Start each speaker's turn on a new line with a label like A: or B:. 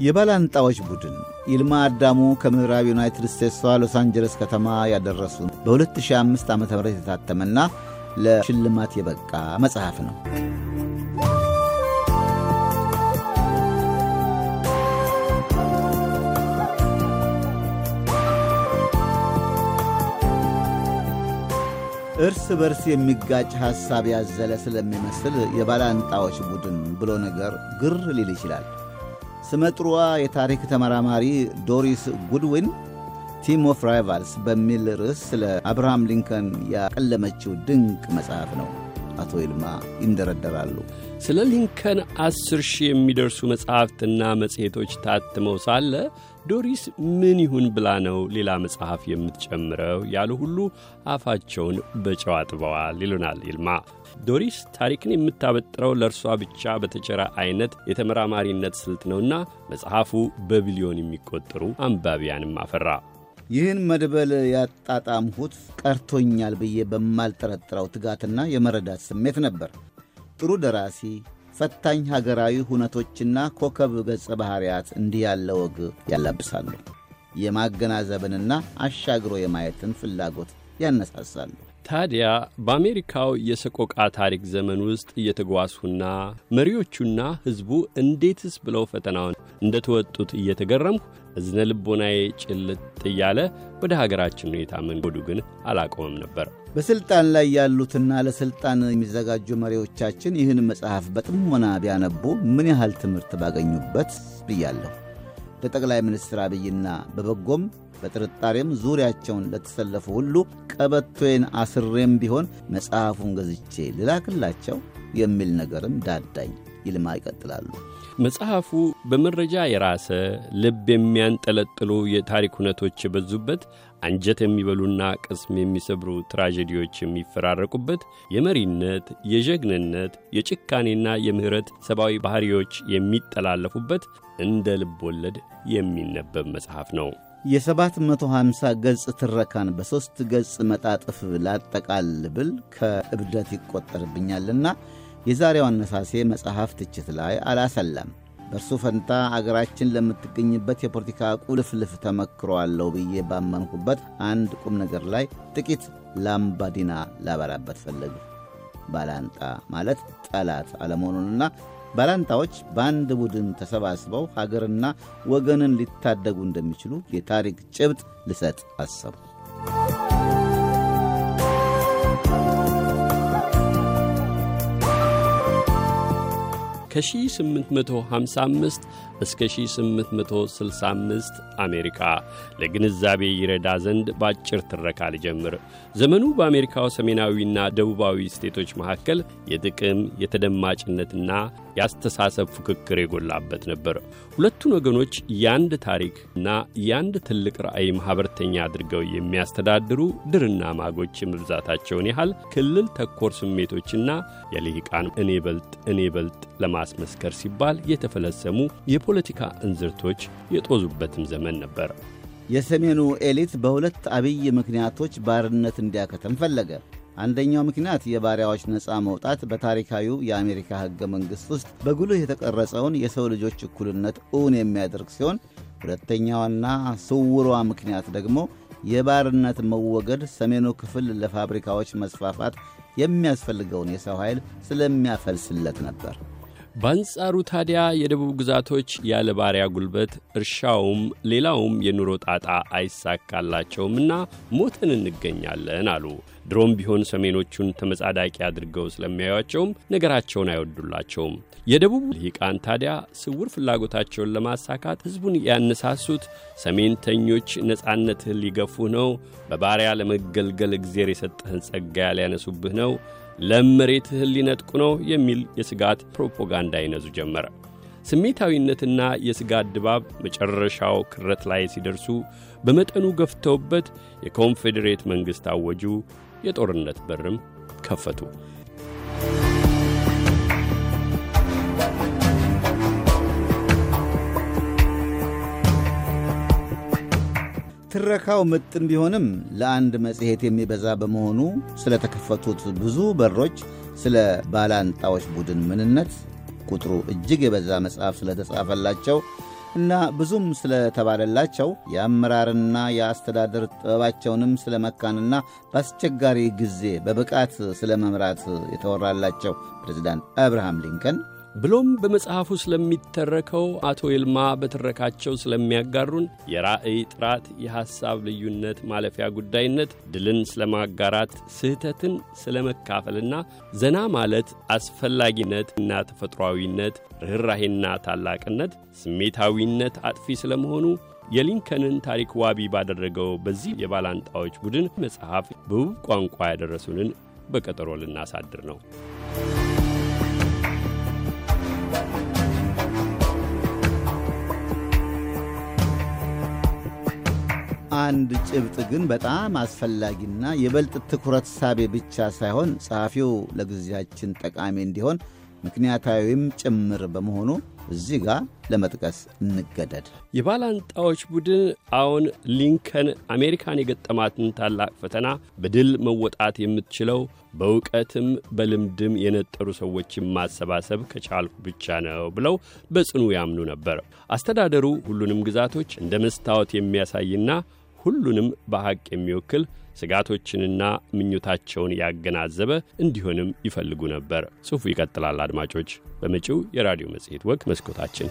A: የባላንጣዎች ቡድን ይልማ አዳሙ ከምዕራብ ዩናይትድ ስቴትሷ ሎስ አንጀለስ ከተማ ያደረሱን በ2005 ዓ ም የታተመና ለሽልማት የበቃ መጽሐፍ ነው። እርስ በርስ የሚጋጭ ሐሳብ ያዘለ ስለሚመስል የባላንጣዎች ቡድን ብሎ ነገር ግር ሊል ይችላል። ስመጥሯ የታሪክ ተመራማሪ ዶሪስ ጉድዊን Team of Rivals በሚል ርዕስ ስለ አብርሃም ሊንከን ያቀለመችው ድንቅ መጽሐፍ ነው። አቶ ይልማ ይንደረደራሉ።
B: ስለ ሊንከን አስር ሺህ የሚደርሱ መጽሐፍትና መጽሔቶች ታትመው ሳለ ዶሪስ ምን ይሁን ብላ ነው ሌላ መጽሐፍ የምትጨምረው ያሉ ሁሉ አፋቸውን በጨው አጥበዋል ይሉናል ይልማ። ዶሪስ ታሪክን የምታበጥረው ለእርሷ ብቻ በተቸረ አይነት የተመራማሪነት ስልት ነውና መጽሐፉ በቢሊዮን የሚቆጠሩ አንባቢያንም አፈራ።
A: ይህን መድበል ያጣጣምሁት ቀርቶኛል ብዬ በማልጠረጥረው ትጋትና የመረዳት ስሜት ነበር። ጥሩ ደራሲ ፈታኝ ሀገራዊ ሁነቶችና ኮከብ ገጸ ባሕርያት እንዲህ ያለ ወግ ያላብሳሉ። የማገናዘብንና አሻግሮ የማየትን ፍላጎት ያነሳሳሉ።
B: ታዲያ በአሜሪካው የሰቆቃ ታሪክ ዘመን ውስጥ እየተጓዝሁና መሪዎቹና ሕዝቡ እንዴትስ ብለው ፈተናውን እንደተወጡት እየተገረምሁ እዝነ ልቦናዬ ጭልጥ እያለ ወደ ሀገራችን ሁኔታ መንጎዱ ግን አላቆመም ነበር።
A: በሥልጣን ላይ ያሉትና ለሥልጣን የሚዘጋጁ መሪዎቻችን ይህን መጽሐፍ በጥሞና ቢያነቡ ምን ያህል ትምህርት ባገኙበት ብያለሁ። ለጠቅላይ ሚኒስትር አብይና በበጎም በጥርጣሬም ዙሪያቸውን ለተሰለፉ ሁሉ ቀበቶዬን አስሬም ቢሆን መጽሐፉን ገዝቼ ልላክላቸው የሚል ነገርም ዳዳኝ። ይልማ ይቀጥላሉ።
B: መጽሐፉ በመረጃ የራሰ ልብ የሚያንጠለጥሉ የታሪክ ሁነቶች የበዙበት አንጀት የሚበሉና ቅስም የሚሰብሩ ትራጀዲዎች የሚፈራረቁበት የመሪነት፣ የጀግንነት፣ የጭካኔና የምሕረት ሰብአዊ ባሕሪዎች የሚጠላለፉበት እንደ ልብ ወለድ የሚነበብ መጽሐፍ ነው።
A: የ750 ገጽ ትረካን በሦስት ገጽ መጣጥፍ ላጠቃል ብል ከእብደት ይቆጠርብኛልና የዛሬው አነሳሴ መጽሐፍ ትችት ላይ አላሰላም። በእርሱ ፈንታ አገራችን ለምትገኝበት የፖለቲካ ቁልፍልፍ ተመክሮአለሁ ብዬ ባመንኩበት አንድ ቁም ነገር ላይ ጥቂት ላምባዲና ላበራበት ፈለጉ። ባላንጣ ማለት ጠላት አለመሆኑንና ባላንጣዎች በአንድ ቡድን ተሰባስበው ሀገርና ወገንን ሊታደጉ እንደሚችሉ የታሪክ ጭብጥ ልሰጥ አሰቡ።
B: ከ1855 እስከ 1865 አሜሪካ ለግንዛቤ ይረዳ ዘንድ በአጭር ትረካ ልጀምር። ዘመኑ በአሜሪካው ሰሜናዊና ደቡባዊ ስቴቶች መካከል የጥቅም የተደማጭነትና የአስተሳሰብ ፉክክር የጎላበት ነበር። ሁለቱን ወገኖች የአንድ ታሪክና የአንድ ትልቅ ራዕይ ማኅበርተኛ አድርገው የሚያስተዳድሩ ድርና ማጎች የመብዛታቸውን ያህል ክልል ተኮር ስሜቶችና የልሂቃን እኔ በልጥ እኔ በልጥ ለማስመስከር ሲባል የተፈለሰሙ የፖለቲካ እንዝርቶች የጦዙበትም ዘመን ነበር።
A: የሰሜኑ ኤሊት በሁለት አብይ ምክንያቶች ባርነት እንዲያከተም ፈለገ። አንደኛው ምክንያት የባሪያዎች ነፃ መውጣት በታሪካዊው የአሜሪካ ሕገ መንግሥት ውስጥ በጉልህ የተቀረጸውን የሰው ልጆች እኩልነት እውን የሚያደርግ ሲሆን፣ ሁለተኛዋና ስውሯ ምክንያት ደግሞ የባርነት መወገድ ሰሜኑ ክፍል ለፋብሪካዎች መስፋፋት የሚያስፈልገውን የሰው ኃይል ስለሚያፈልስለት ነበር።
B: በአንጻሩ ታዲያ የደቡብ ግዛቶች ያለ ባሪያ ጉልበት እርሻውም ሌላውም የኑሮ ጣጣ አይሳካላቸውምና ሞተን እንገኛለን አሉ። ድሮም ቢሆን ሰሜኖቹን ተመጻዳቂ አድርገው ስለሚያዩቸውም ነገራቸውን አይወዱላቸውም። የደቡብ ልሂቃን ታዲያ ስውር ፍላጎታቸውን ለማሳካት ሕዝቡን ያነሳሱት ሰሜንተኞች ነጻነትህን ሊገፉህ ነው፣ በባሪያ ለመገልገል እግዜር የሰጠህን ጸጋ ሊያነሱብህ ነው ለመሬትህን ሊነጥቁ ነው የሚል የስጋት ፕሮፓጋንዳ ይነዙ ጀመረ። ስሜታዊነትና የስጋት ድባብ መጨረሻው ክረት ላይ ሲደርሱ በመጠኑ ገፍተውበት የኮንፌዴሬት መንግሥት አወጁ። የጦርነት በርም ከፈቱ።
A: ትረካው ምጥን ቢሆንም ለአንድ መጽሔት የሚበዛ በመሆኑ ስለተከፈቱት ብዙ በሮች፣ ስለ ባላንጣዎች ቡድን ምንነት ቁጥሩ እጅግ የበዛ መጽሐፍ ስለተጻፈላቸው እና ብዙም ስለተባለላቸው የአመራርና የአስተዳደር ጥበባቸውንም ስለ መካንና በአስቸጋሪ ጊዜ በብቃት ስለ መምራት የተወራላቸው ፕሬዚዳንት አብርሃም ሊንከን
B: ብሎም በመጽሐፉ ስለሚተረከው አቶ ይልማ በትረካቸው ስለሚያጋሩን የራዕይ ጥራት፣ የሐሳብ ልዩነት ማለፊያ ጉዳይነት፣ ድልን ስለ ማጋራት፣ ስህተትን ስለ መካፈልና ዘና ማለት አስፈላጊነት እና ተፈጥሯዊነት፣ ርኅራሄና ታላቅነት፣ ስሜታዊነት አጥፊ ስለመሆኑ የሊንከንን ታሪክ ዋቢ ባደረገው በዚህ የባላንጣዎች ቡድን መጽሐፍ በውብ ቋንቋ ያደረሱንን በቀጠሮ ልናሳድር ነው።
A: አንድ ጭብጥ ግን በጣም አስፈላጊና የበልጥ ትኩረት ሳቤ ብቻ ሳይሆን ጸሐፊው ለጊዜያችን ጠቃሚ እንዲሆን ምክንያታዊም ጭምር በመሆኑ እዚህ ጋር ለመጥቀስ እንገደድ።
B: የባላንጣዎች ቡድን አሁን ሊንከን አሜሪካን የገጠማትን ታላቅ ፈተና በድል መወጣት የምትችለው በእውቀትም በልምድም የነጠሩ ሰዎችን ማሰባሰብ ከቻልኩ ብቻ ነው ብለው በጽኑ ያምኑ ነበር። አስተዳደሩ ሁሉንም ግዛቶች እንደ መስታወት የሚያሳይና ሁሉንም በሐቅ የሚወክል ስጋቶችንና ምኞታቸውን ያገናዘበ እንዲሆንም ይፈልጉ ነበር። ጽሑፉ ይቀጥላል። አድማጮች፣ በመጪው የራዲዮ መጽሔት ወግ መስኮታችን